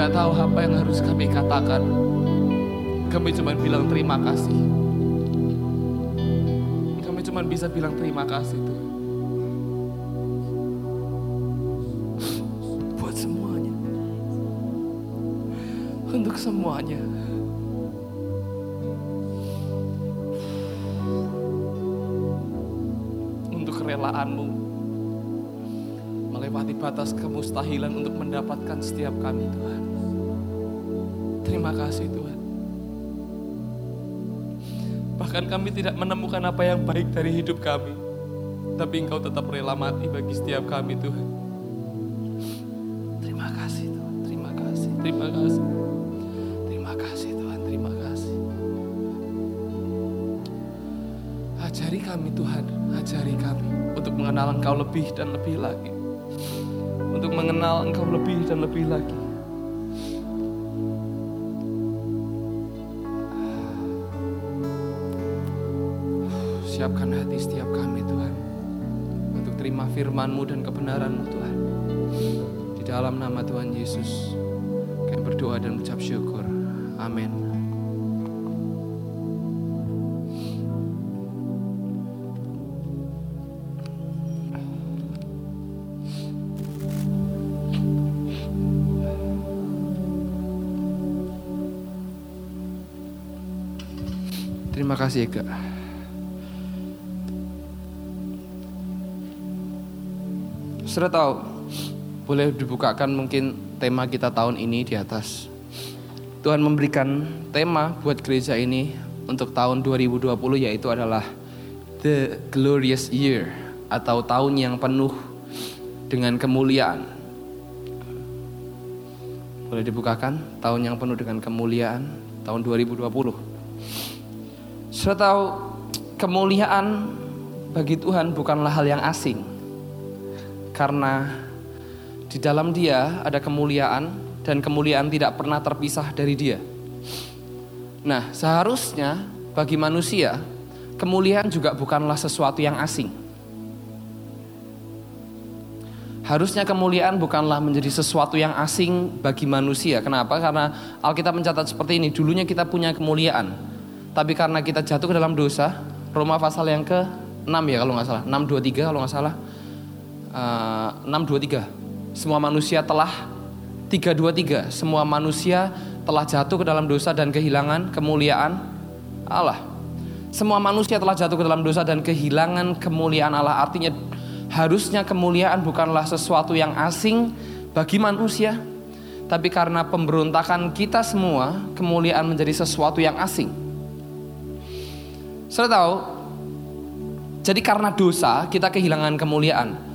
nggak tahu apa yang harus kami katakan. Kami cuma bilang terima kasih. Kami cuma bisa bilang terima kasih Tuhan. Buat semuanya. Untuk semuanya. Untuk kerelaanmu melewati batas kemustahilan untuk mendapatkan setiap kami Tuhan. Terima kasih Tuhan. Bahkan kami tidak menemukan apa yang baik dari hidup kami. Tapi Engkau tetap rela mati bagi setiap kami Tuhan. Terima kasih Tuhan. Terima kasih. Terima kasih. Terima kasih Tuhan. Terima kasih. Ajari kami Tuhan. Ajari kami untuk mengenal Engkau lebih dan lebih lagi. Untuk mengenal Engkau lebih dan lebih lagi. firman-Mu dan kebenaran-Mu Tuhan. Di dalam nama Tuhan Yesus Kami berdoa dan mengucap syukur. Amin. Terima kasih Kak. Sudah tahu, boleh dibukakan mungkin tema kita tahun ini di atas. Tuhan memberikan tema buat gereja ini untuk tahun 2020 yaitu adalah The Glorious Year atau tahun yang penuh dengan kemuliaan. Boleh dibukakan tahun yang penuh dengan kemuliaan tahun 2020. Sudah tahu kemuliaan bagi Tuhan bukanlah hal yang asing. Karena di dalam Dia ada kemuliaan dan kemuliaan tidak pernah terpisah dari Dia. Nah, seharusnya bagi manusia kemuliaan juga bukanlah sesuatu yang asing. Harusnya kemuliaan bukanlah menjadi sesuatu yang asing bagi manusia. Kenapa? Karena Alkitab mencatat seperti ini. Dulunya kita punya kemuliaan, tapi karena kita jatuh ke dalam dosa, Roma pasal yang ke-6 ya kalau nggak salah, 623 kalau nggak salah, uh, 623. Semua manusia telah 323. Semua manusia telah jatuh ke dalam dosa dan kehilangan kemuliaan Allah. Semua manusia telah jatuh ke dalam dosa dan kehilangan kemuliaan Allah. Artinya harusnya kemuliaan bukanlah sesuatu yang asing bagi manusia, tapi karena pemberontakan kita semua, kemuliaan menjadi sesuatu yang asing. Sudah tahu? Jadi karena dosa kita kehilangan kemuliaan.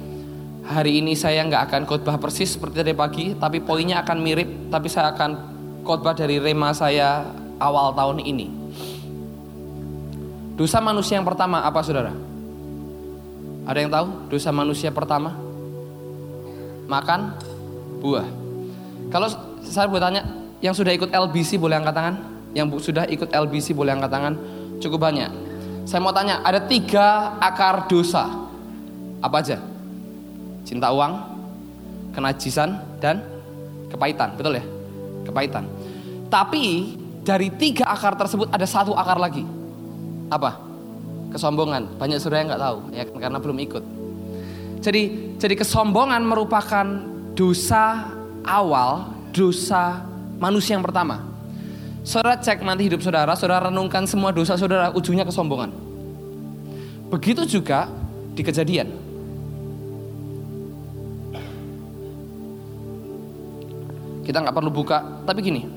Hari ini saya nggak akan khotbah persis seperti tadi pagi, tapi poinnya akan mirip. Tapi saya akan khotbah dari rema saya awal tahun ini. Dosa manusia yang pertama apa saudara? Ada yang tahu dosa manusia pertama? Makan buah. Kalau saya boleh tanya, yang sudah ikut LBC boleh angkat tangan? Yang sudah ikut LBC boleh angkat tangan? Cukup banyak. Saya mau tanya, ada tiga akar dosa. Apa aja? Cinta uang, kenajisan, dan kepahitan. Betul ya? Kepahitan. Tapi dari tiga akar tersebut ada satu akar lagi. Apa? kesombongan. Banyak saudara yang nggak tahu ya karena belum ikut. Jadi jadi kesombongan merupakan dosa awal, dosa manusia yang pertama. Saudara cek nanti hidup saudara, saudara renungkan semua dosa saudara ujungnya kesombongan. Begitu juga di kejadian. Kita nggak perlu buka, tapi gini,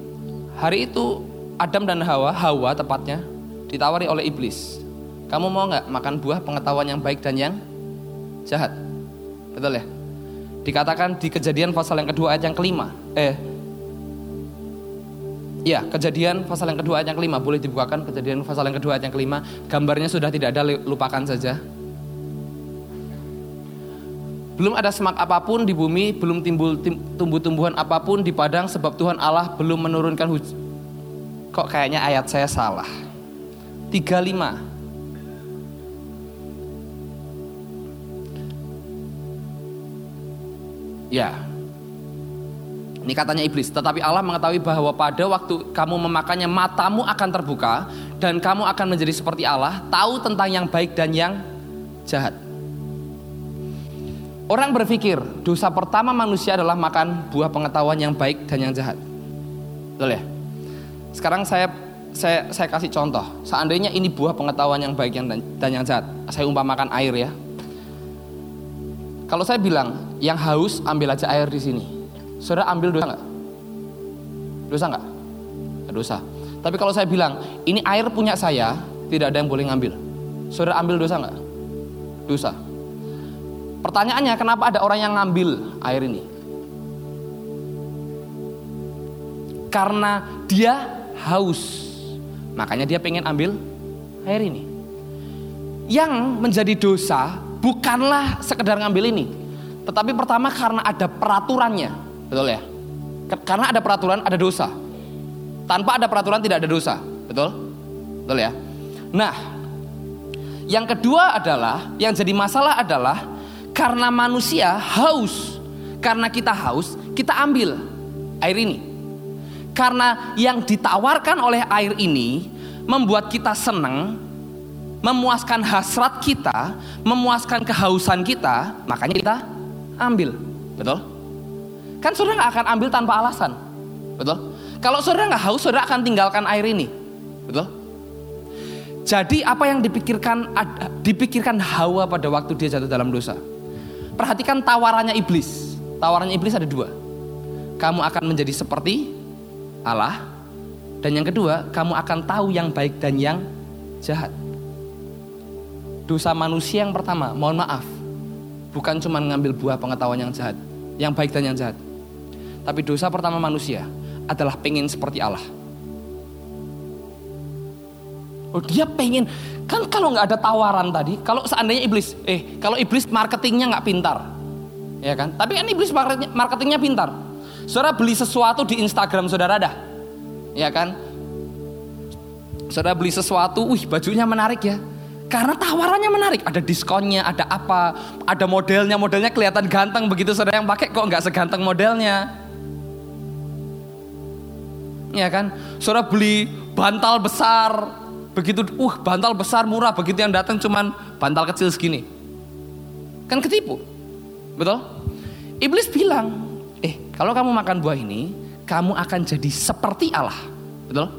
hari itu Adam dan Hawa, Hawa tepatnya, ditawari oleh iblis. Kamu mau nggak makan buah pengetahuan yang baik dan yang jahat? Betul ya? Dikatakan di kejadian pasal yang kedua ayat yang kelima. Eh, ya kejadian pasal yang kedua ayat yang kelima. Boleh dibukakan kejadian pasal yang kedua ayat yang kelima. Gambarnya sudah tidak ada, lupakan saja. Belum ada semak apa pun di bumi, belum timbul tumbuh-tumbuhan apa pun di padang sebab Tuhan Allah belum menurunkan hujan. Kok kayaknya ayat saya salah. 35 Ya. Ini katanya iblis. Tetapi Allah mengetahui bahwa pada waktu kamu memakannya matamu akan terbuka dan kamu akan menjadi seperti Allah, tahu tentang yang baik dan yang jahat. Orang berpikir dosa pertama manusia adalah makan buah pengetahuan yang baik dan yang jahat. Betul ya? Sekarang saya saya saya kasih contoh. Seandainya ini buah pengetahuan yang baik dan yang jahat. Saya umpamakan air ya. Kalau saya bilang yang haus ambil aja air di sini Saudara ambil dosa nggak? Dosa nggak? Dosa. Tapi kalau saya bilang ini air punya saya, tidak ada yang boleh ngambil. Saudara ambil dosa nggak? Dosa. Pertanyaannya kenapa ada orang yang ngambil air ini? Karena dia haus. Makanya dia pengen ambil air ini. Yang menjadi dosa bukanlah sekedar ngambil ini. Tetapi pertama karena ada peraturannya. Betul ya? Karena ada peraturan, ada dosa. Tanpa ada peraturan tidak ada dosa. Betul? Betul ya? Nah, yang kedua adalah, yang jadi masalah adalah karena manusia haus. Karena kita haus, kita ambil air ini. Karena yang ditawarkan oleh air ini membuat kita senang, memuaskan hasrat kita, memuaskan kehausan kita, makanya kita ambil. Betul? Kan saudara nggak akan ambil tanpa alasan. Betul? Kalau saudara nggak haus, saudara akan tinggalkan air ini. Betul? Jadi apa yang dipikirkan dipikirkan Hawa pada waktu dia jatuh dalam dosa. Perhatikan tawarannya iblis. Tawarannya iblis ada dua. Kamu akan menjadi seperti Allah. Dan yang kedua, kamu akan tahu yang baik dan yang jahat. Dosa manusia yang pertama, mohon maaf, bukan cuma ngambil buah pengetahuan yang jahat, yang baik dan yang jahat. Tapi dosa pertama manusia adalah pengen seperti Allah. Oh dia pengen, kan kalau nggak ada tawaran tadi, kalau seandainya iblis, eh kalau iblis marketingnya nggak pintar, ya kan? Tapi kan iblis marketingnya pintar. Saudara beli sesuatu di Instagram saudara dah, ya kan? Saudara beli sesuatu, wih bajunya menarik ya. Karena tawarannya menarik, ada diskonnya, ada apa, ada modelnya, modelnya kelihatan ganteng begitu saudara yang pakai kok nggak seganteng modelnya ya kan? Saudara beli bantal besar, begitu, uh bantal besar murah, begitu yang datang cuman bantal kecil segini. Kan ketipu, betul? Iblis bilang, eh kalau kamu makan buah ini, kamu akan jadi seperti Allah, betul?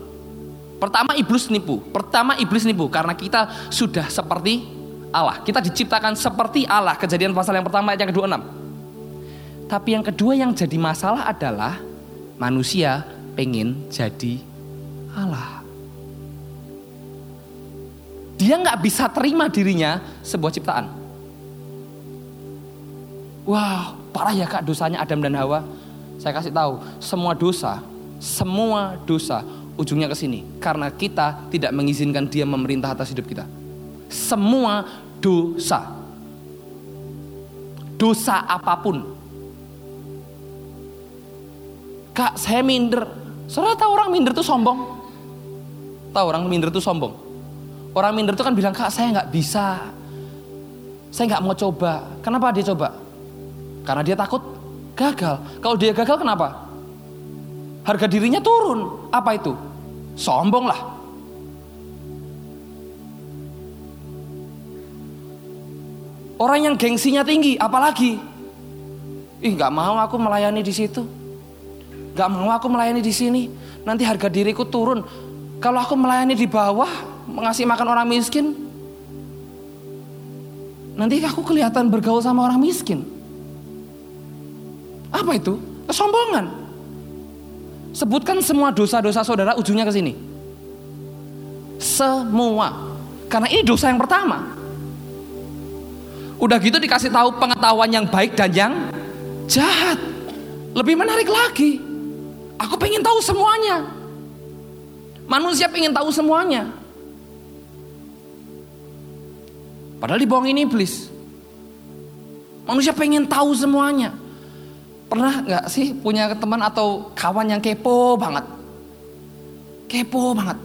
Pertama iblis nipu, pertama iblis nipu karena kita sudah seperti Allah. Kita diciptakan seperti Allah. Kejadian pasal yang pertama ayat yang kedua enam. Tapi yang kedua yang jadi masalah adalah manusia pengen jadi Allah. Dia nggak bisa terima dirinya sebuah ciptaan. Wah, parah ya kak dosanya Adam dan Hawa. Saya kasih tahu, semua dosa, semua dosa ujungnya ke sini karena kita tidak mengizinkan dia memerintah atas hidup kita. Semua dosa. Dosa apa pun. Kak, saya minder. Saudara tahu orang minder tuh sombong? Tahu orang minder tuh sombong? Orang minder tuh kan bilang, kak saya nggak bisa. Saya nggak mau coba. Kenapa dia coba? Karena dia takut gagal. Kalau dia gagal kenapa? Harga dirinya turun. Apa itu? Sombong lah. Orang yang gengsinya tinggi, apalagi? Ih nggak mau aku melayani di situ. Gak mau aku melayani di sini. Nanti harga diriku turun. Kalau aku melayani di bawah, mengasih makan orang miskin, nanti aku kelihatan bergaul sama orang miskin. Apa itu? Kesombongan. Sebutkan semua dosa-dosa saudara ujungnya ke sini. Semua. Karena ini dosa yang pertama. Udah gitu dikasih tahu pengetahuan yang baik dan yang jahat. Lebih menarik lagi. Aku pengen tahu semuanya. Manusia pengen tahu semuanya. Padahal dibohongin iblis. Manusia pengen tahu semuanya. Pernah nggak sih punya teman atau kawan yang kepo banget? Kepo banget.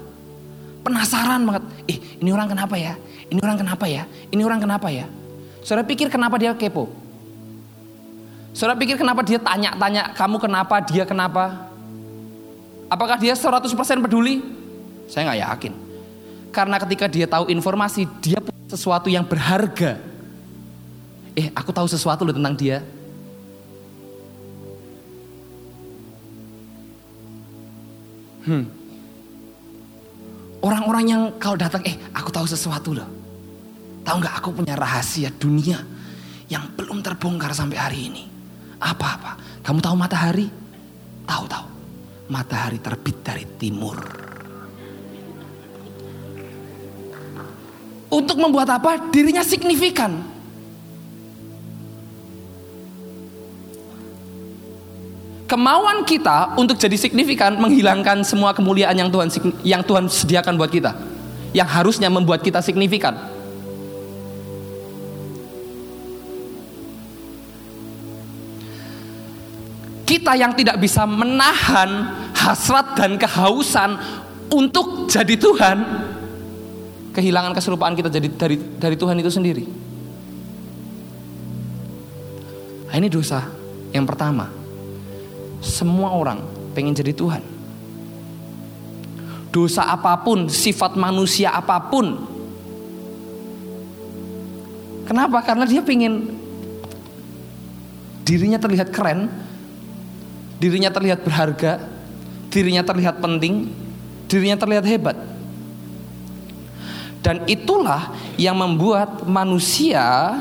Penasaran banget. Eh ini orang kenapa ya? Ini orang kenapa ya? Ini orang kenapa ya? Saudara pikir kenapa dia kepo? Saudara pikir kenapa dia tanya-tanya kamu kenapa, dia kenapa? Apakah dia 100% peduli? Saya nggak yakin. Karena ketika dia tahu informasi, dia punya sesuatu yang berharga. Eh, aku tahu sesuatu loh tentang dia. Hmm. Orang-orang yang kalau datang, eh aku tahu sesuatu loh. Tahu nggak aku punya rahasia dunia yang belum terbongkar sampai hari ini. Apa-apa? Kamu tahu matahari? Tahu-tahu. Matahari terbit dari timur. Untuk membuat apa? Dirinya signifikan. Kemauan kita untuk jadi signifikan menghilangkan semua kemuliaan yang Tuhan yang Tuhan sediakan buat kita. Yang harusnya membuat kita signifikan. kita yang tidak bisa menahan hasrat dan kehausan untuk jadi Tuhan, kehilangan keserupaan kita jadi dari dari Tuhan itu sendiri. Nah, ini dosa yang pertama. Semua orang pengen jadi Tuhan. Dosa apa pun, sifat manusia apa pun. Kenapa? Karena dia pengen dirinya terlihat keren, dirinya terlihat berharga, dirinya terlihat penting, dirinya terlihat hebat. Dan itulah yang membuat manusia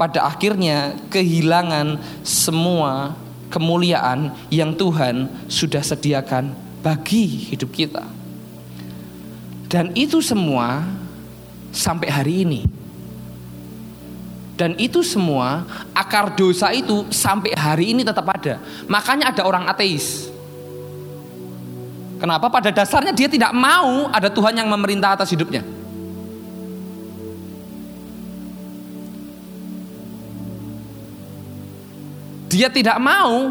pada akhirnya kehilangan semua kemuliaan yang Tuhan sudah sediakan bagi hidup kita. Dan itu semua sampai hari ini. Dan itu semua akar dosa itu sampai hari ini tetap ada. Makanya ada orang ateis. Kenapa? Pada dasarnya dia tidak mau ada Tuhan yang memerintah atas hidupnya. Dia tidak mau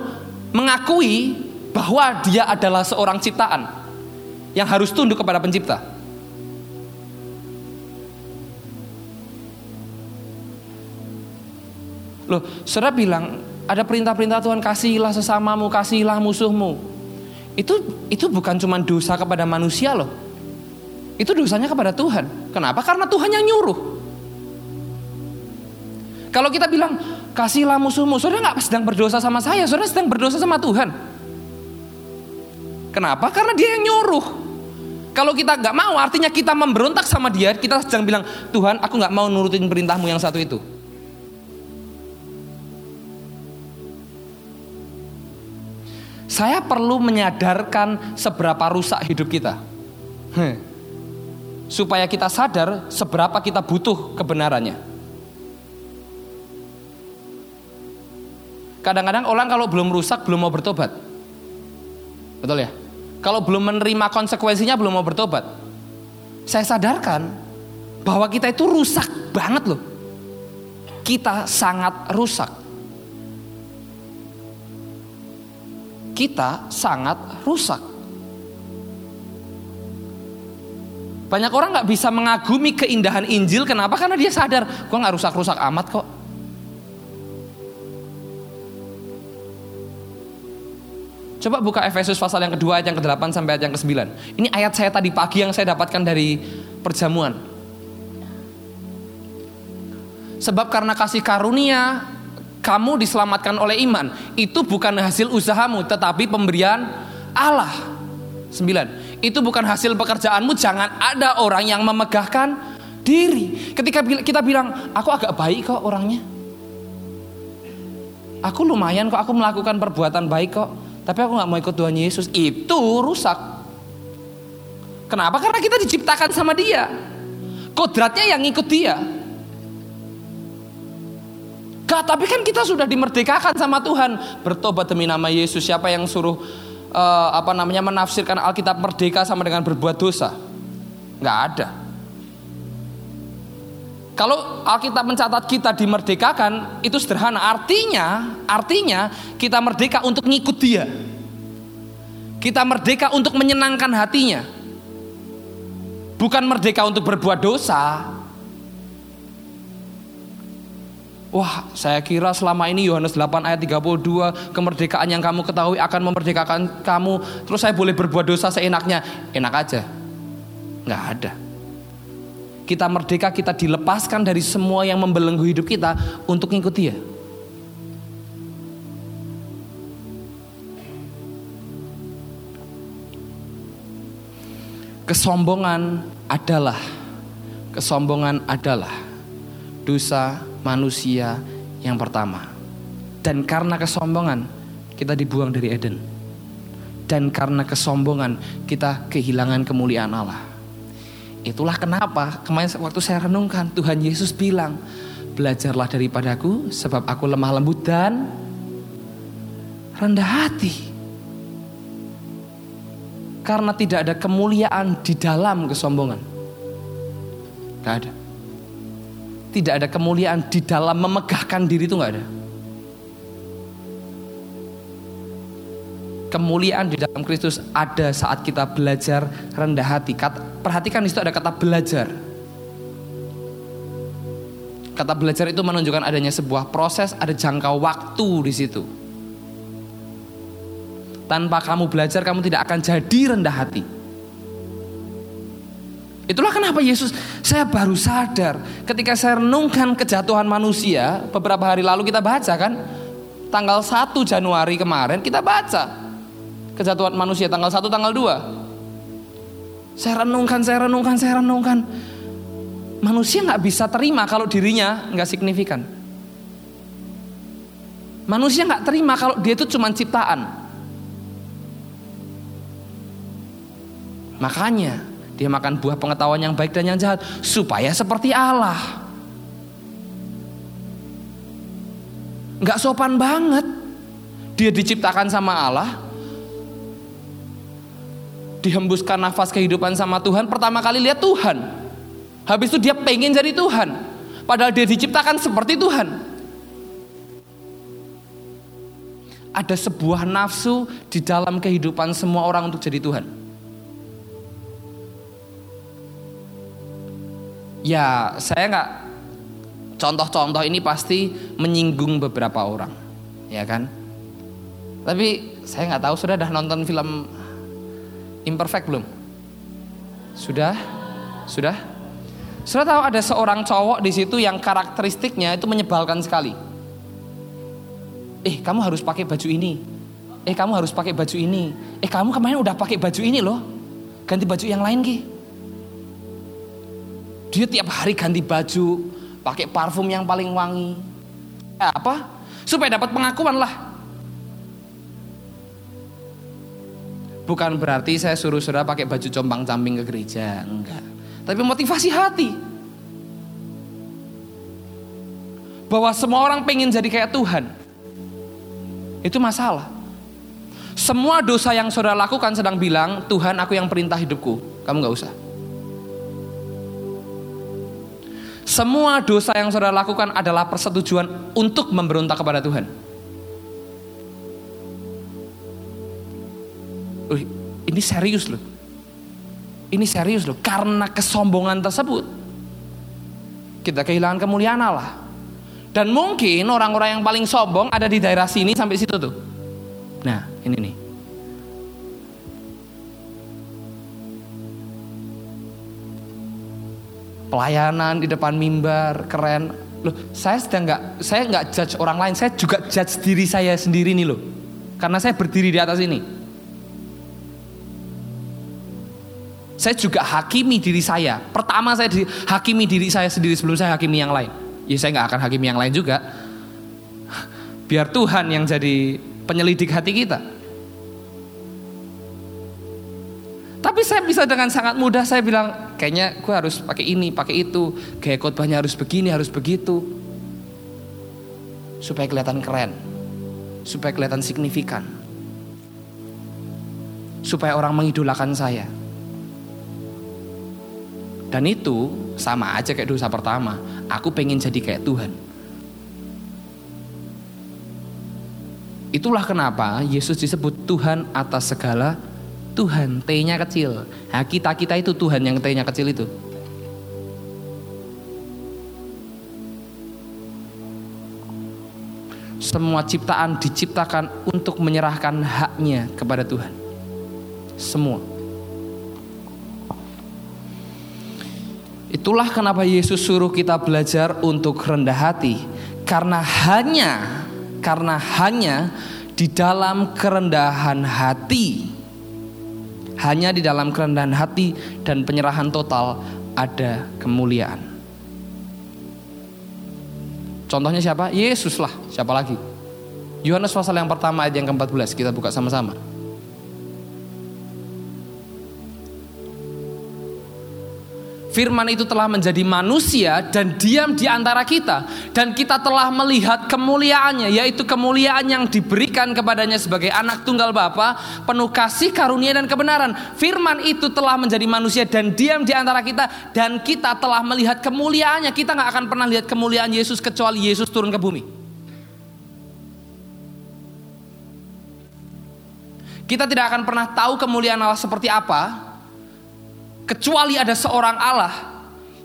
mengakui bahwa dia adalah seorang ciptaan yang harus tunduk kepada pencipta. Loh, saudara bilang ada perintah-perintah Tuhan kasihilah sesamamu, kasihilah musuhmu. Itu itu bukan cuma dosa kepada manusia loh. Itu dosanya kepada Tuhan. Kenapa? Karena Tuhan yang nyuruh. Kalau kita bilang kasihlah musuhmu, saudara nggak sedang berdosa sama saya, saudara sedang berdosa sama Tuhan. Kenapa? Karena Dia yang nyuruh. Kalau kita nggak mau, artinya kita memberontak sama Dia. Kita sedang bilang Tuhan, aku nggak mau nurutin perintahmu yang satu itu. Saya perlu menyadarkan seberapa rusak hidup kita. Supaya kita sadar seberapa kita butuh kebenarannya. Kadang-kadang orang kalau belum rusak belum mau bertobat. Betul ya? Kalau belum menerima konsekuensinya belum mau bertobat. Saya sadarkan bahwa kita itu rusak banget loh. Kita sangat rusak. kita sangat rusak. Banyak orang nggak bisa mengagumi keindahan Injil, kenapa? Karena dia sadar, gue nggak rusak-rusak amat kok. Coba buka Efesus pasal yang kedua ayat yang ke-8 sampai ayat yang ke-9. Ini ayat saya tadi pagi yang saya dapatkan dari perjamuan. Sebab karena kasih karunia kamu diselamatkan oleh iman. Itu bukan hasil usahamu, tetapi pemberian Allah. Sembilan, itu bukan hasil pekerjaanmu. Jangan ada orang yang memegahkan diri. Ketika kita bilang, aku agak baik kok orangnya. Aku lumayan kok, aku melakukan perbuatan baik kok. Tapi aku nggak mau ikut Tuhan Yesus. Itu rusak. Kenapa? Karena kita diciptakan sama dia. Kodratnya yang ikut dia. Gak, tapi kan kita sudah dimerdekakan sama Tuhan. Bertobat demi nama Yesus. Siapa yang suruh uh, apa namanya menafsirkan Alkitab merdeka sama dengan berbuat dosa? Gak ada. Kalau Alkitab mencatat kita dimerdekakan, itu sederhana. Artinya, artinya kita merdeka untuk ngikut Dia. Kita merdeka untuk menyenangkan hatinya. Bukan merdeka untuk berbuat dosa. Wah, saya kira selama ini Yohanes 8 ayat 32 kemerdekaan yang kamu ketahui akan memerdekakan kamu. Terus saya boleh berbuat dosa seenaknya. Enak aja. Nggak ada. Kita merdeka, kita dilepaskan dari semua yang membelenggu hidup kita untuk ngikut dia. Kesombongan adalah kesombongan adalah dosa manusia yang pertama. Dan karena kesombongan kita dibuang dari Eden. Dan karena kesombongan kita kehilangan kemuliaan Allah. Itulah kenapa kemarin waktu saya renungkan Tuhan Yesus bilang, "Belajarlah daripadaku sebab aku lemah lembut dan rendah hati." Karena tidak ada kemuliaan di dalam kesombongan. Gak ada tidak ada kemuliaan di dalam memegahkan diri itu nggak ada. Kemuliaan di dalam Kristus ada saat kita belajar rendah hati. Kata, perhatikan di situ ada kata belajar. Kata belajar itu menunjukkan adanya sebuah proses, ada jangka waktu di situ. Tanpa kamu belajar, kamu tidak akan jadi rendah hati. Itulah kenapa Yesus saya baru sadar ketika saya renungkan kejatuhan manusia beberapa hari lalu kita baca kan tanggal 1 Januari kemarin kita baca kejatuhan manusia tanggal 1 tanggal 2 saya renungkan saya renungkan saya renungkan manusia nggak bisa terima kalau dirinya nggak signifikan manusia nggak terima kalau dia itu cuma ciptaan makanya dia makan buah pengetahuan yang baik dan yang jahat supaya seperti Allah. Nggak sopan banget. Dia diciptakan sama Allah. Dihembuskan nafas kehidupan sama Tuhan. Pertama kali lihat Tuhan. Habis itu dia pengen jadi Tuhan. Padahal dia diciptakan seperti Tuhan. Ada sebuah nafsu di dalam kehidupan semua orang untuk jadi Tuhan. ya saya nggak contoh-contoh ini pasti menyinggung beberapa orang, ya kan? Tapi saya nggak tahu sudah dah nonton film Imperfect belum? Sudah? Sudah? Sudah tahu ada seorang cowok di situ yang karakteristiknya itu menyebalkan sekali. Eh, kamu harus pakai baju ini. Eh, kamu harus pakai baju ini. Eh, kamu kemarin udah pakai baju ini loh. Ganti baju yang lain, Ki. Dia tiap hari ganti baju, pakai parfum yang paling wangi. Ya, apa? Supaya dapat pengakuan lah. Bukan berarti saya suruh saudara pakai baju compang-camping ke gereja, enggak. Tapi motivasi hati. Bahwa semua orang pengen jadi kayak Tuhan. Itu masalah. Semua dosa yang saudara lakukan sedang bilang, Tuhan aku yang perintah hidupku. Kamu gak usah. Semua dosa yang saudara lakukan adalah persetujuan untuk memberontak kepada Tuhan. Ini serius loh. Ini serius loh. Karena kesombongan tersebut. Kita kehilangan kemuliaan Allah. Dan mungkin orang-orang yang paling sombong ada di daerah sini sampai situ tuh. Nah, ini nih. pelayanan di depan mimbar keren loh saya sedang nggak saya nggak judge orang lain saya juga judge diri saya sendiri nih loh karena saya berdiri di atas ini saya juga hakimi diri saya pertama saya di, hakimi diri saya sendiri sebelum saya hakimi yang lain ya saya nggak akan hakimi yang lain juga biar Tuhan yang jadi penyelidik hati kita Tapi saya bisa dengan sangat mudah saya bilang, kayaknya gue harus pakai ini, pakai itu, gaya khotbahnya harus begini, harus begitu. Supaya kelihatan keren. Supaya kelihatan signifikan. Supaya orang mengidolakan saya. Dan itu sama aja kayak dosa pertama. Aku pengen jadi kayak Tuhan. Itulah kenapa Yesus disebut Tuhan atas segala Tuhan T-nya kecil. Nah, kita kita itu Tuhan yang T-nya kecil itu. Semua ciptaan diciptakan untuk menyerahkan haknya kepada Tuhan. Semua. Itulah kenapa Yesus suruh kita belajar untuk rendah hati. Karena hanya karena hanya di dalam kerendahan hati hanya di dalam kerendahan hati dan penyerahan total ada kemuliaan. Contohnya siapa? Yesus lah. Siapa lagi? Yohanes pasal yang pertama ayat yang ke-14 kita buka sama-sama. Firman itu telah menjadi manusia dan diam di antara kita dan kita telah melihat kemuliaannya yaitu kemuliaan yang diberikan kepadanya sebagai anak tunggal Bapa penuh kasih karunia dan kebenaran. Firman itu telah menjadi manusia dan diam di antara kita dan kita telah melihat kemuliaannya. Kita nggak akan pernah lihat kemuliaan Yesus kecuali Yesus turun ke bumi. Kita tidak akan pernah tahu kemuliaan Allah seperti apa Kecuali ada seorang Allah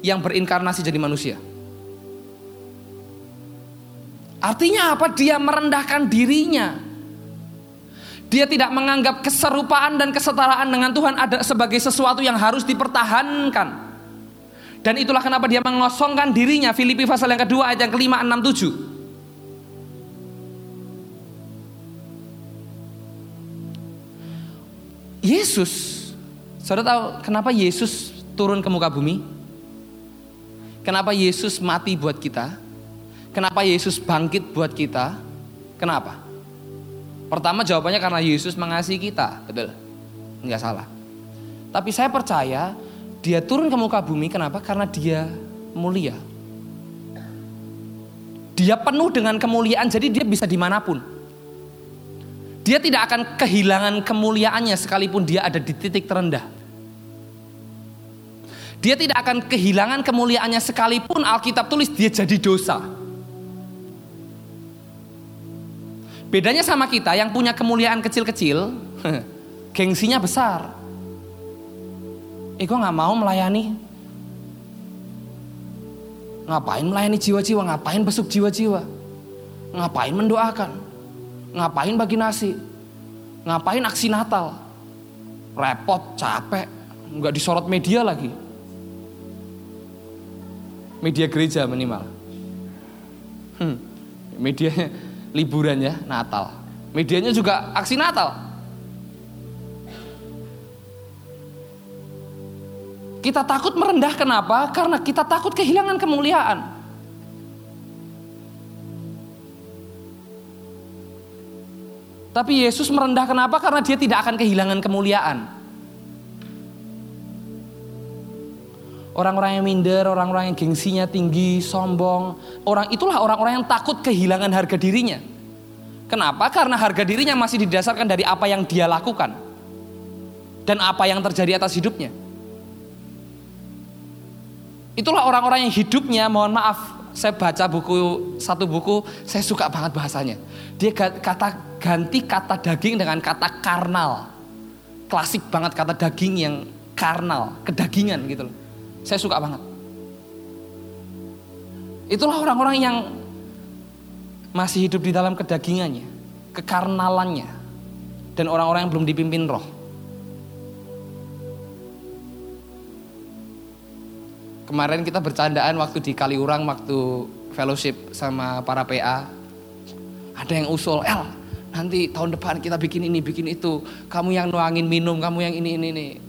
yang berinkarnasi jadi manusia. Artinya apa? Dia merendahkan dirinya. Dia tidak menganggap keserupaan dan kesetaraan dengan Tuhan ada sebagai sesuatu yang harus dipertahankan. Dan itulah kenapa dia mengosongkan dirinya. Filipi pasal yang kedua ayat yang kelima enam tujuh. Yesus Saudara tahu kenapa Yesus turun ke muka bumi? Kenapa Yesus mati buat kita? Kenapa Yesus bangkit buat kita? Kenapa? Pertama jawabannya karena Yesus mengasihi kita, betul? Enggak salah. Tapi saya percaya dia turun ke muka bumi kenapa? Karena dia mulia. Dia penuh dengan kemuliaan, jadi dia bisa di mana pun. Dia tidak akan kehilangan kemuliaannya sekalipun dia ada di titik terendah. Dia tidak akan kehilangan kemuliaannya sekalipun Alkitab tulis dia jadi dosa. Bedanya sama kita yang punya kemuliaan kecil-kecil, gengsinya besar. Eh gue gak mau melayani. Ngapain melayani jiwa-jiwa, ngapain besuk jiwa-jiwa. Ngapain mendoakan. Ngapain bagi nasi. Ngapain aksi Natal. Repot, capek, nggak disorot media lagi media gereja minimal. Hmm, media liburan ya, Natal. Medianya juga aksi Natal. Kita takut merendah kenapa? Karena kita takut kehilangan kemuliaan. Tapi Yesus merendah kenapa? Karena dia tidak akan kehilangan kemuliaan. Orang-orang yang minder, orang-orang yang gengsinya tinggi, sombong. Orang itulah orang-orang yang takut kehilangan harga dirinya. Kenapa? Karena harga dirinya masih didasarkan dari apa yang dia lakukan. Dan apa yang terjadi atas hidupnya. Itulah orang-orang yang hidupnya, mohon maaf, saya baca buku satu buku, saya suka banget bahasanya. Dia kata ganti kata daging dengan kata karnal. Klasik banget kata daging yang karnal, kedagingan gitu loh. Saya suka banget. Itulah orang-orang yang masih hidup di dalam kedagingannya, kekarnalannya, dan orang-orang yang belum dipimpin roh. Kemarin kita bercandaan waktu di Kaliurang, waktu fellowship sama para PA. Ada yang usul, El, nanti tahun depan kita bikin ini, bikin itu. Kamu yang nuangin minum, kamu yang ini, ini, ini.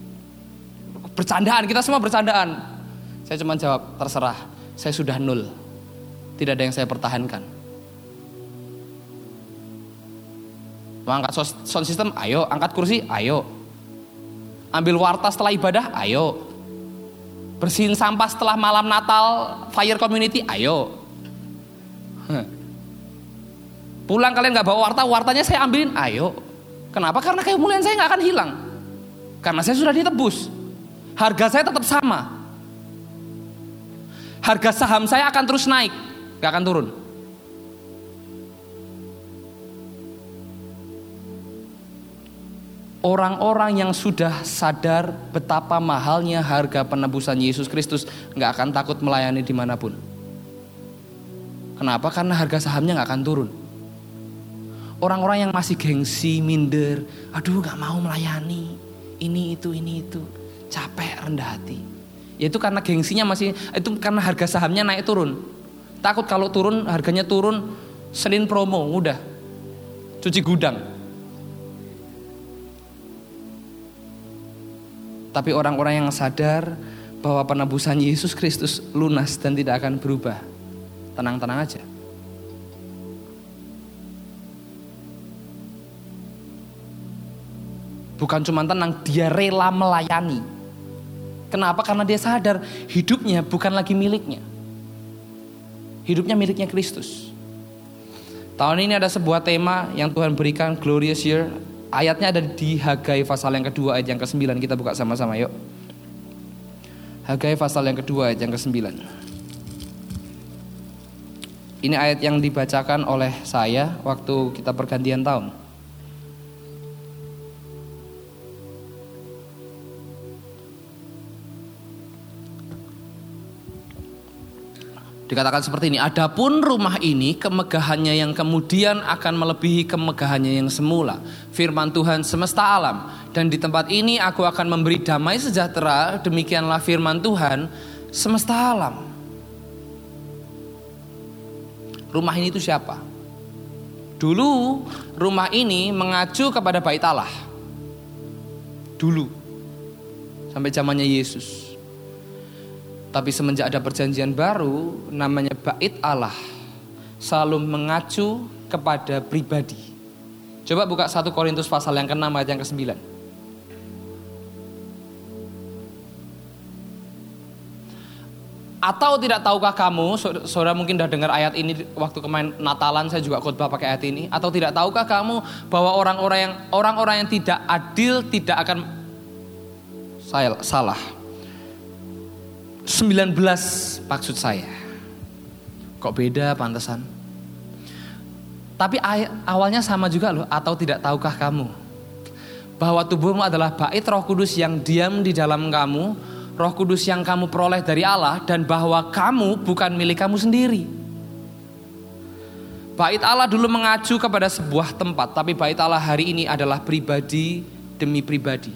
Bercandaan, kita semua bercandaan. Saya cuma jawab, terserah. Saya sudah nul. Tidak ada yang saya pertahankan. Mau angkat sound system, ayo. Angkat kursi, ayo. Ambil warta setelah ibadah, ayo. Bersihin sampah setelah malam Natal, fire community, ayo. Pulang kalian nggak bawa warta, wartanya saya ambilin, ayo. Kenapa? Karena kemuliaan saya nggak akan hilang. Karena saya sudah ditebus harga saya tetap sama. Harga saham saya akan terus naik, gak akan turun. Orang-orang yang sudah sadar betapa mahalnya harga penebusan Yesus Kristus gak akan takut melayani di mana pun. Kenapa? Karena harga sahamnya gak akan turun. Orang-orang yang masih gengsi, minder, aduh gak mau melayani, ini itu ini itu, capek rendah hati. Ya itu karena gengsinya masih, itu karena harga sahamnya naik turun. Takut kalau turun, harganya turun, Senin promo, udah. Cuci gudang. Tapi orang-orang yang sadar bahwa penebusan Yesus Kristus lunas dan tidak akan berubah. Tenang-tenang aja. Bukan cuma tenang, dia rela melayani. Kenapa? Karena dia sadar hidupnya bukan lagi miliknya. Hidupnya miliknya Kristus. Tahun ini ada sebuah tema yang Tuhan berikan, Glorious Year. Ayatnya ada di Hagai pasal yang kedua ayat yang ke-9. Kita buka sama-sama yuk. Hagai pasal yang kedua ayat yang ke-9. Ini ayat yang dibacakan oleh saya waktu kita pergantian tahun. Dikatakan seperti ini, adapun rumah ini kemegahannya yang kemudian akan melebihi kemegahannya yang semula. Firman Tuhan semesta alam. Dan di tempat ini aku akan memberi damai sejahtera, demikianlah firman Tuhan semesta alam. Rumah ini itu siapa? Dulu rumah ini mengacu kepada bait Allah. Dulu. Sampai zamannya Yesus. Tapi semenjak ada perjanjian baru namanya bait Allah selalu mengacu kepada pribadi. Coba buka 1 Korintus pasal yang ke-6 ayat yang ke-9. Atau tidak tahukah kamu, saudara mungkin sudah dengar ayat ini waktu kemarin Natalan saya juga khotbah pakai ayat ini. Atau tidak tahukah kamu bahwa orang-orang yang orang-orang yang tidak adil tidak akan salah 19 maksud saya. Kok beda pantesan? Tapi awalnya sama juga loh, atau tidak tahukah kamu? Bahwa tubuhmu adalah bait roh kudus yang diam di dalam kamu, roh kudus yang kamu peroleh dari Allah, dan bahwa kamu bukan milik kamu sendiri. Bait Allah dulu mengacu kepada sebuah tempat, tapi bait Allah hari ini adalah pribadi demi pribadi.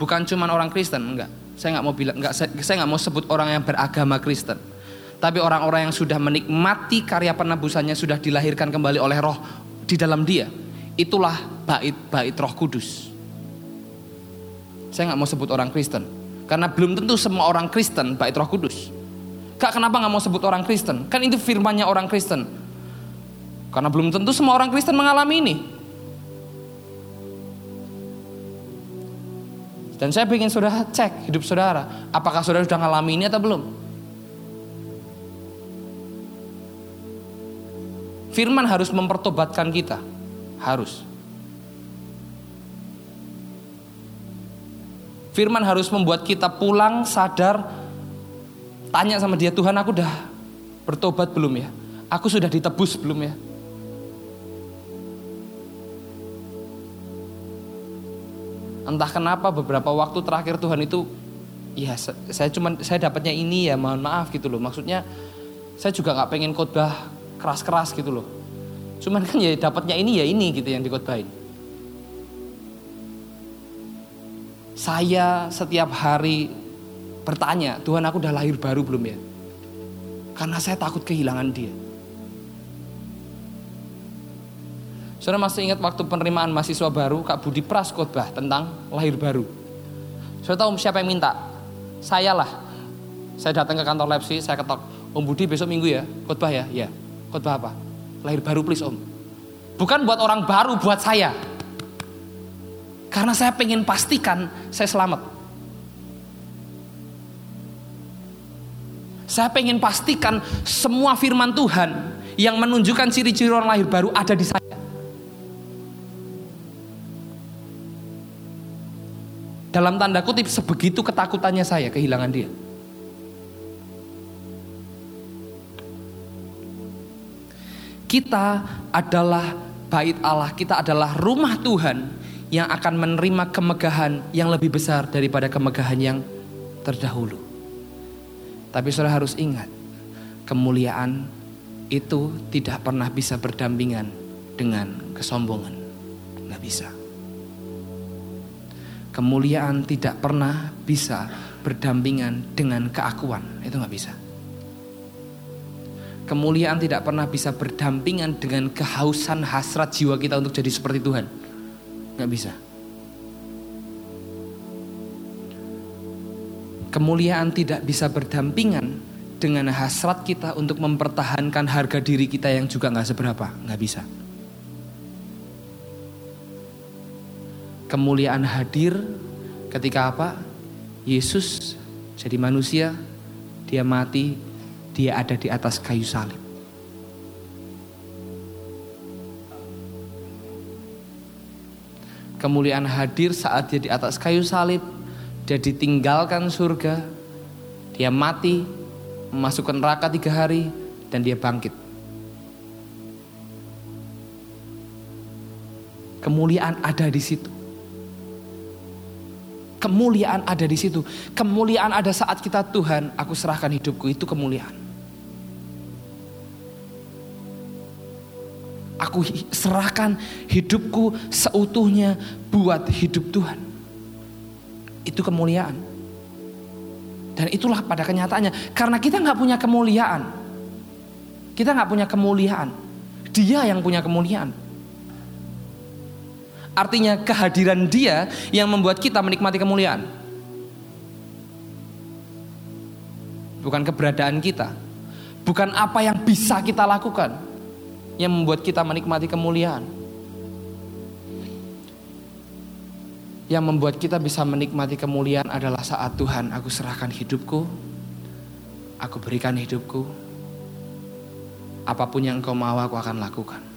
Bukan cuma orang Kristen, enggak saya nggak mau bilang, nggak saya, nggak mau sebut orang yang beragama Kristen. Tapi orang-orang yang sudah menikmati karya penebusannya sudah dilahirkan kembali oleh Roh di dalam dia. Itulah bait-bait Roh Kudus. Saya nggak mau sebut orang Kristen, karena belum tentu semua orang Kristen bait Roh Kudus. Kak kenapa nggak mau sebut orang Kristen? Kan itu firmannya orang Kristen. Karena belum tentu semua orang Kristen mengalami ini. Dan saya ingin saudara cek hidup saudara. Apakah saudara sudah mengalami ini atau belum? Firman harus mempertobatkan kita. Harus. Firman harus membuat kita pulang sadar tanya sama dia Tuhan aku udah bertobat belum ya? Aku sudah ditebus belum ya? Entah kenapa beberapa waktu terakhir Tuhan itu ya saya cuma saya dapatnya ini ya mohon maaf gitu loh. Maksudnya saya juga nggak pengen khotbah keras-keras gitu loh. Cuman kan ya dapatnya ini ya ini gitu yang dikhotbahin. Saya setiap hari bertanya Tuhan aku udah lahir baru belum ya? Karena saya takut kehilangan dia Saudara masih ingat waktu penerimaan mahasiswa baru Kak Budi Pras khotbah tentang lahir baru. Saudara tahu siapa yang minta? Saya lah. Saya datang ke kantor Lepsi, saya ketok, Om Budi besok minggu ya, khotbah ya? Ya. Khotbah apa? Lahir baru please Om. Bukan buat orang baru, buat saya. Karena saya pengen pastikan saya selamat. Saya pengen pastikan semua firman Tuhan yang menunjukkan ciri-ciri orang lahir baru ada di saya. Dalam tanda kutip sebegitu ketakutannya saya kehilangan dia. Kita adalah bait Allah, kita adalah rumah Tuhan yang akan menerima kemegahan yang lebih besar daripada kemegahan yang terdahulu. Tapi saudara harus ingat, kemuliaan itu tidak pernah bisa berdampingan dengan kesombongan. Nggak bisa. Kemuliaan tidak pernah bisa berdampingan dengan keakuan. Itu nggak bisa. Kemuliaan tidak pernah bisa berdampingan dengan kehausan hasrat jiwa kita untuk jadi seperti Tuhan. Nggak bisa. Kemuliaan tidak bisa berdampingan dengan hasrat kita untuk mempertahankan harga diri kita yang juga nggak seberapa, nggak bisa. Kemuliaan hadir ketika apa? Yesus jadi manusia, dia mati, dia ada di atas kayu salib. Kemuliaan hadir saat dia di atas kayu salib, dia ditinggalkan surga, dia mati, memasukkan neraka tiga hari, dan dia bangkit. Kemuliaan ada di situ. Kemuliaan ada di situ. Kemuliaan ada saat kita Tuhan, aku serahkan hidupku itu kemuliaan. Aku serahkan hidupku seutuhnya buat hidup Tuhan. Itu kemuliaan. Dan itulah pada kenyataannya. Karena kita nggak punya kemuliaan. Kita nggak punya kemuliaan. Dia yang punya kemuliaan. Artinya kehadiran dia yang membuat kita menikmati kemuliaan. Bukan keberadaan kita. Bukan apa yang bisa kita lakukan. Yang membuat kita menikmati kemuliaan. Yang membuat kita bisa menikmati kemuliaan adalah saat Tuhan aku serahkan hidupku. Aku berikan hidupku. Apa pun yang engkau mau aku akan lakukan.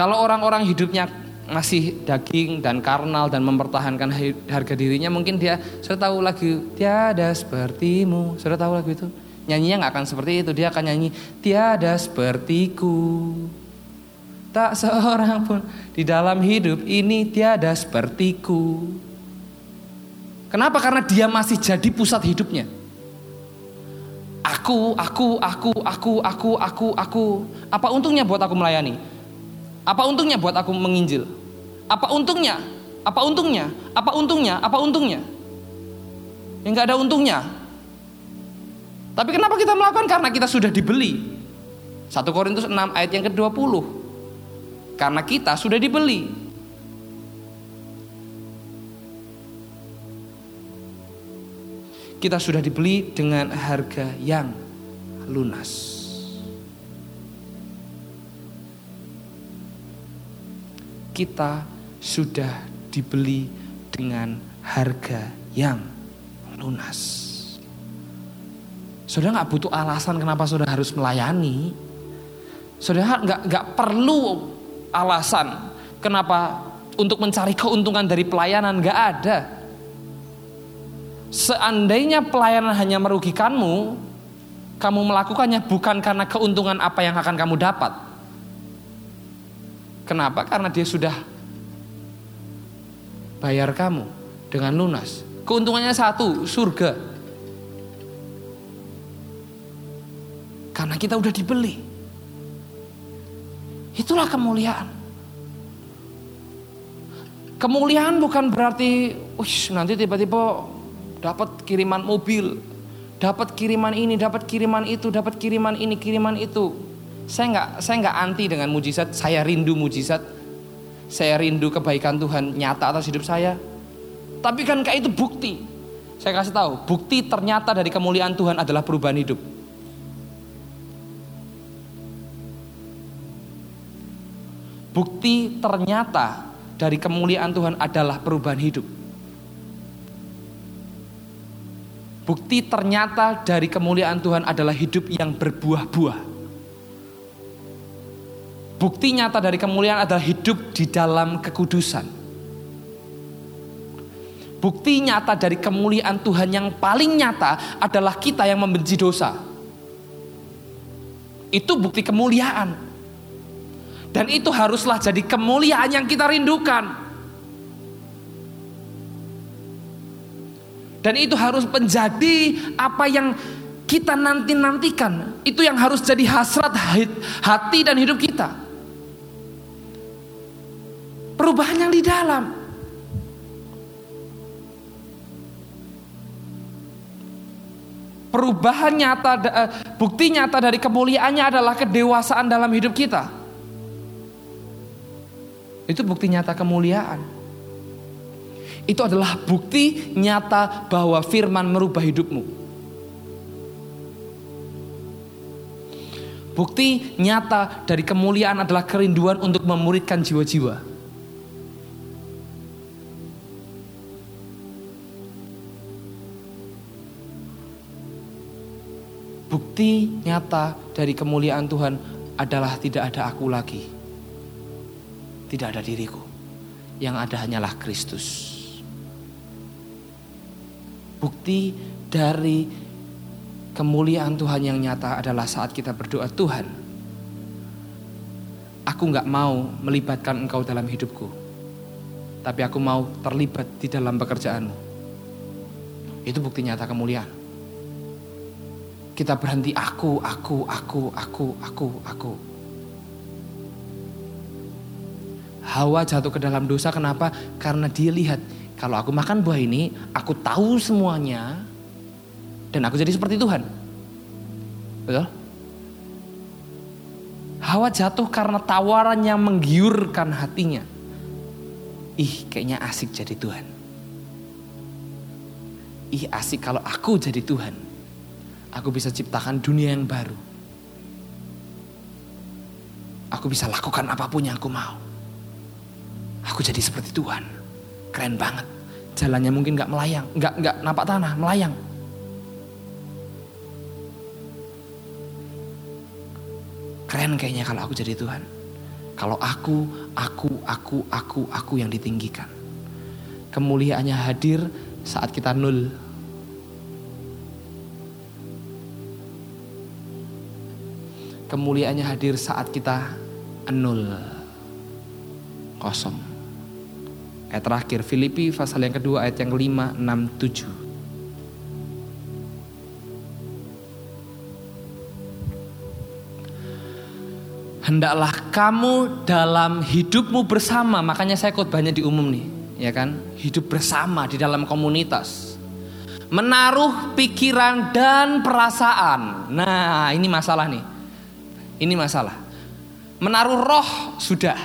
Kalau orang-orang hidupnya masih daging dan karnal dan mempertahankan harga dirinya mungkin dia sudah tahu lagu tiada sepertimu. Sudah tahu lagu itu? Nyanyinya nggak akan seperti itu. Dia akan nyanyi tiada sepertiku. Tak seorang pun di dalam hidup ini tiada sepertiku. Kenapa? Karena dia masih jadi pusat hidupnya. Aku aku aku aku aku aku aku. Apa untungnya buat aku melayani apa untungnya buat aku menginjil? Apa untungnya? Apa untungnya? Apa untungnya? Apa untungnya? Yang nggak ada untungnya. Tapi kenapa kita melakukan? Karena kita sudah dibeli. 1 Korintus 6 ayat yang ke-20. Karena kita sudah dibeli. Kita sudah dibeli dengan harga yang lunas. Kita sudah dibeli dengan harga yang lunas. Saudara nggak butuh alasan kenapa saudara harus melayani. Saudara nggak nggak perlu alasan kenapa untuk mencari keuntungan dari pelayanan nggak ada. Seandainya pelayanan hanya merugikanmu, kamu melakukannya bukan karena keuntungan apa yang akan kamu dapat, Kenapa? Karena dia sudah bayar kamu dengan lunas. Keuntungannya satu, surga. Karena kita udah dibeli. Itulah kemuliaan. Kemuliaan bukan berarti, ush, nanti tiba-tiba dapat kiriman mobil, dapat kiriman ini, dapat kiriman itu, dapat kiriman ini, kiriman itu. Saya nggak saya nggak anti dengan mujizat, saya rindu mujizat. Saya rindu kebaikan Tuhan nyata atas hidup saya. Tapi kan kayak itu bukti. Saya kasih tahu, bukti ternyata dari kemuliaan Tuhan adalah perubahan hidup. Bukti ternyata dari kemuliaan Tuhan adalah perubahan hidup. Bukti ternyata dari kemuliaan Tuhan adalah hidup yang berbuah-buah. Bukti nyata dari kemuliaan adalah hidup di dalam kekudusan. Bukti nyata dari kemuliaan Tuhan yang paling nyata adalah kita yang membenci dosa. Itu bukti kemuliaan. Dan itu haruslah jadi kemuliaan yang kita rindukan. Dan itu harus menjadi apa yang kita nanti-nantikan. Itu yang harus jadi hasrat hati dan hidup kita. Perubahan yang di dalam. Perubahan nyata, eh, bukti nyata dari kemuliaannya adalah kedewasaan dalam hidup kita. Itu bukti nyata kemuliaan. Itu adalah bukti nyata bahwa firman merubah hidupmu. Bukti nyata dari kemuliaan adalah kerinduan untuk memuridkan jiwa-jiwa. Bukti nyata dari kemuliaan Tuhan adalah tidak ada aku lagi. Tidak ada diriku. Yang ada hanyalah Kristus. Bukti dari kemuliaan Tuhan yang nyata adalah saat kita berdoa Tuhan aku nggak mau melibatkan engkau dalam hidupku tapi aku mau terlibat di dalam pekerjaanmu itu bukti nyata kemuliaan kita berhenti aku aku aku aku aku aku Hawa jatuh ke dalam dosa kenapa? Karena dia lihat kalau aku makan buah ini, aku tahu semuanya, dan aku jadi seperti Tuhan. Betul? Hawa jatuh karena tawaran yang menggiurkan hatinya. Ih, kayaknya asik jadi Tuhan. Ih, asik kalau aku jadi Tuhan. Aku bisa ciptakan dunia yang baru. Aku bisa lakukan apa pun yang aku mau. Aku jadi seperti Tuhan. Keren banget. Jalannya mungkin gak melayang, gak, gak napak tanah, melayang. Keren kayaknya kalau aku jadi Tuhan. Kalau aku, aku, aku, aku, aku yang ditinggikan. Kemuliaannya hadir saat kita nul. Kemuliaannya hadir saat kita nul. Kosong. Ayat terakhir Filipi pasal yang kedua ayat yang 5, 6, 7. hendaklah kamu dalam hidupmu bersama makanya saya khotbahnya di umum nih ya kan hidup bersama di dalam komunitas menaruh pikiran dan perasaan nah ini masalah nih ini masalah. Menaruh roh sudah.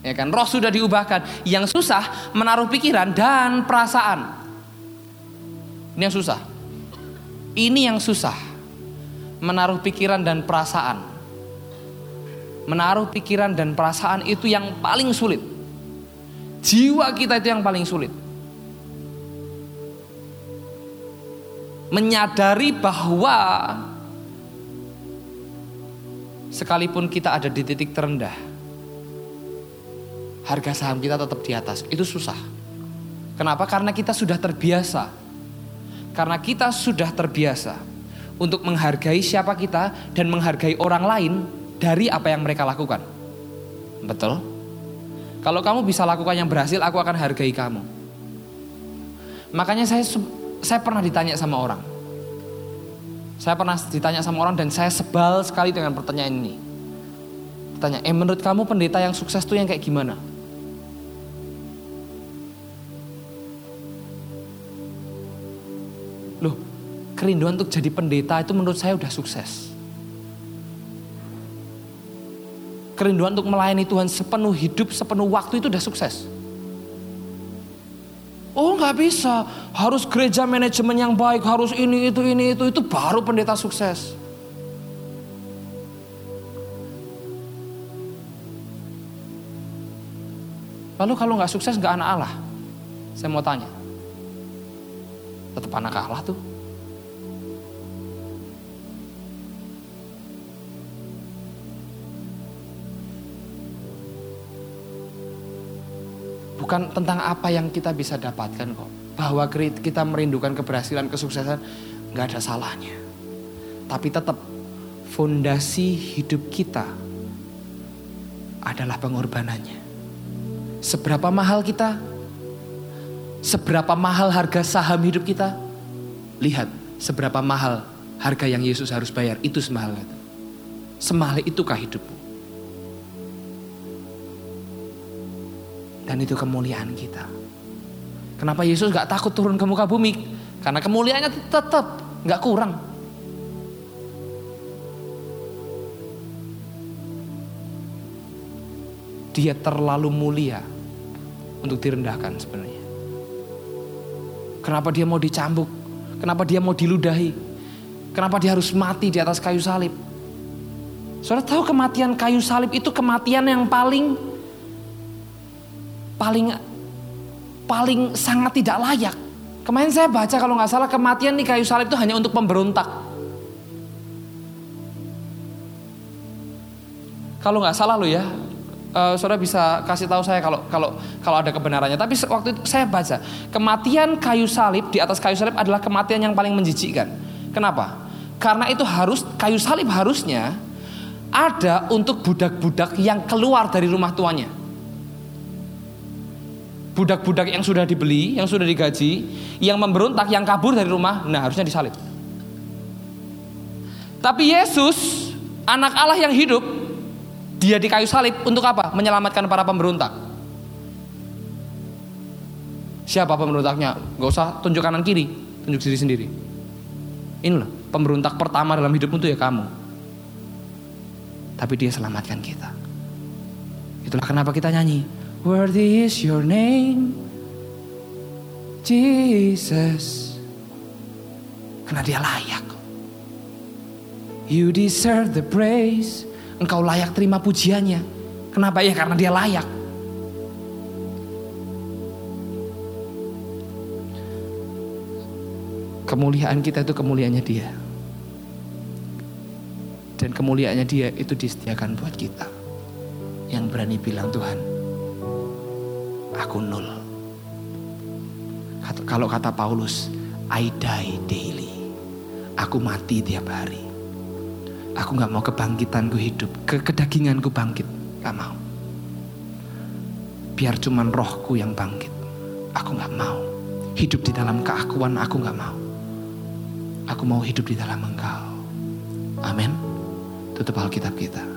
Ya kan? Roh sudah diubahkan. Yang susah menaruh pikiran dan perasaan. Ini yang susah. Ini yang susah. Menaruh pikiran dan perasaan. Menaruh pikiran dan perasaan itu yang paling sulit. Jiwa kita itu yang paling sulit. Menyadari bahwa sekalipun kita ada di titik terendah, harga saham kita tetap di atas. Itu susah. Kenapa? Karena kita sudah terbiasa. Karena kita sudah terbiasa untuk menghargai siapa kita dan menghargai orang lain dari apa yang mereka lakukan. Betul? Kalau kamu bisa lakukan yang berhasil, aku akan hargai kamu. Makanya saya saya pernah ditanya sama orang. Saya pernah ditanya sama orang dan saya sebal sekali dengan pertanyaan ini. Tanya, eh menurut kamu pendeta yang sukses tuh yang kayak gimana? Loh, kerinduan untuk jadi pendeta itu menurut saya udah sukses. kerinduan untuk melayani Tuhan sepenuh hidup, sepenuh waktu itu udah sukses. Nggak bisa, harus gereja manajemen yang baik, harus ini itu ini itu itu baru pendeta sukses. Lalu kalau nggak sukses nggak anak Allah, saya mau tanya, tetap anak Allah tuh. Bukan tentang apa yang kita bisa dapatkan kok. Bahwa kita merindukan keberhasilan, kesuksesan, nggak ada salahnya. Tapi tetap fondasi hidup kita adalah pengorbanannya. Seberapa mahal kita? Seberapa mahal harga saham hidup kita? Lihat seberapa mahal harga yang Yesus harus bayar itu semahal itu. Semahal itukah hidupmu? Dan itu kemuliaan kita. Kenapa Yesus gak takut turun ke muka bumi? Karena kemuliaannya tetap gak kurang. Dia terlalu mulia untuk direndahkan sebenarnya. Kenapa dia mau dicambuk? Kenapa dia mau diludahi? Kenapa dia harus mati di atas kayu salib? Saudara tahu kematian kayu salib itu kematian yang paling paling paling sangat tidak layak. Kemarin saya baca kalau nggak salah kematian di kayu salib itu hanya untuk pemberontak. Kalau nggak salah lo ya, uh, saudara bisa kasih tahu saya kalau kalau kalau ada kebenarannya. Tapi waktu itu saya baca kematian kayu salib di atas kayu salib adalah kematian yang paling menjijikkan. Kenapa? Karena itu harus kayu salib harusnya ada untuk budak-budak yang keluar dari rumah tuanya. Budak-budak yang sudah dibeli, yang sudah digaji, yang memberontak, yang kabur dari rumah, nah harusnya disalib. Tapi Yesus, anak Allah yang hidup, dia di kayu salib untuk apa? Menyelamatkan para pemberontak. Siapa pemberontaknya? Gak usah tunjuk kanan kiri, tunjuk diri sendiri. Inilah pemberontak pertama dalam hidupmu itu ya kamu. Tapi dia selamatkan kita. Itulah kenapa kita nyanyi. Worthy is your name, Jesus. Karena dia layak. You deserve the praise engkau layak terima pujiannya. Kenapa ya? Karena dia layak. Kemuliaan kita itu kemuliaannya dia. Dan kemuliaannya dia itu disediakan buat kita. Yang berani bilang Tuhan, aku nol. Kalau kata Paulus, I die daily. Aku mati tiap hari. Aku gak mau kebangkitanku hidup, ke kedaginganku bangkit, gak mau. Biar cuman rohku yang bangkit, aku gak mau. Hidup di dalam keakuan aku gak mau. Aku mau hidup di dalam engkau. Amin. Tutup Alkitab kita.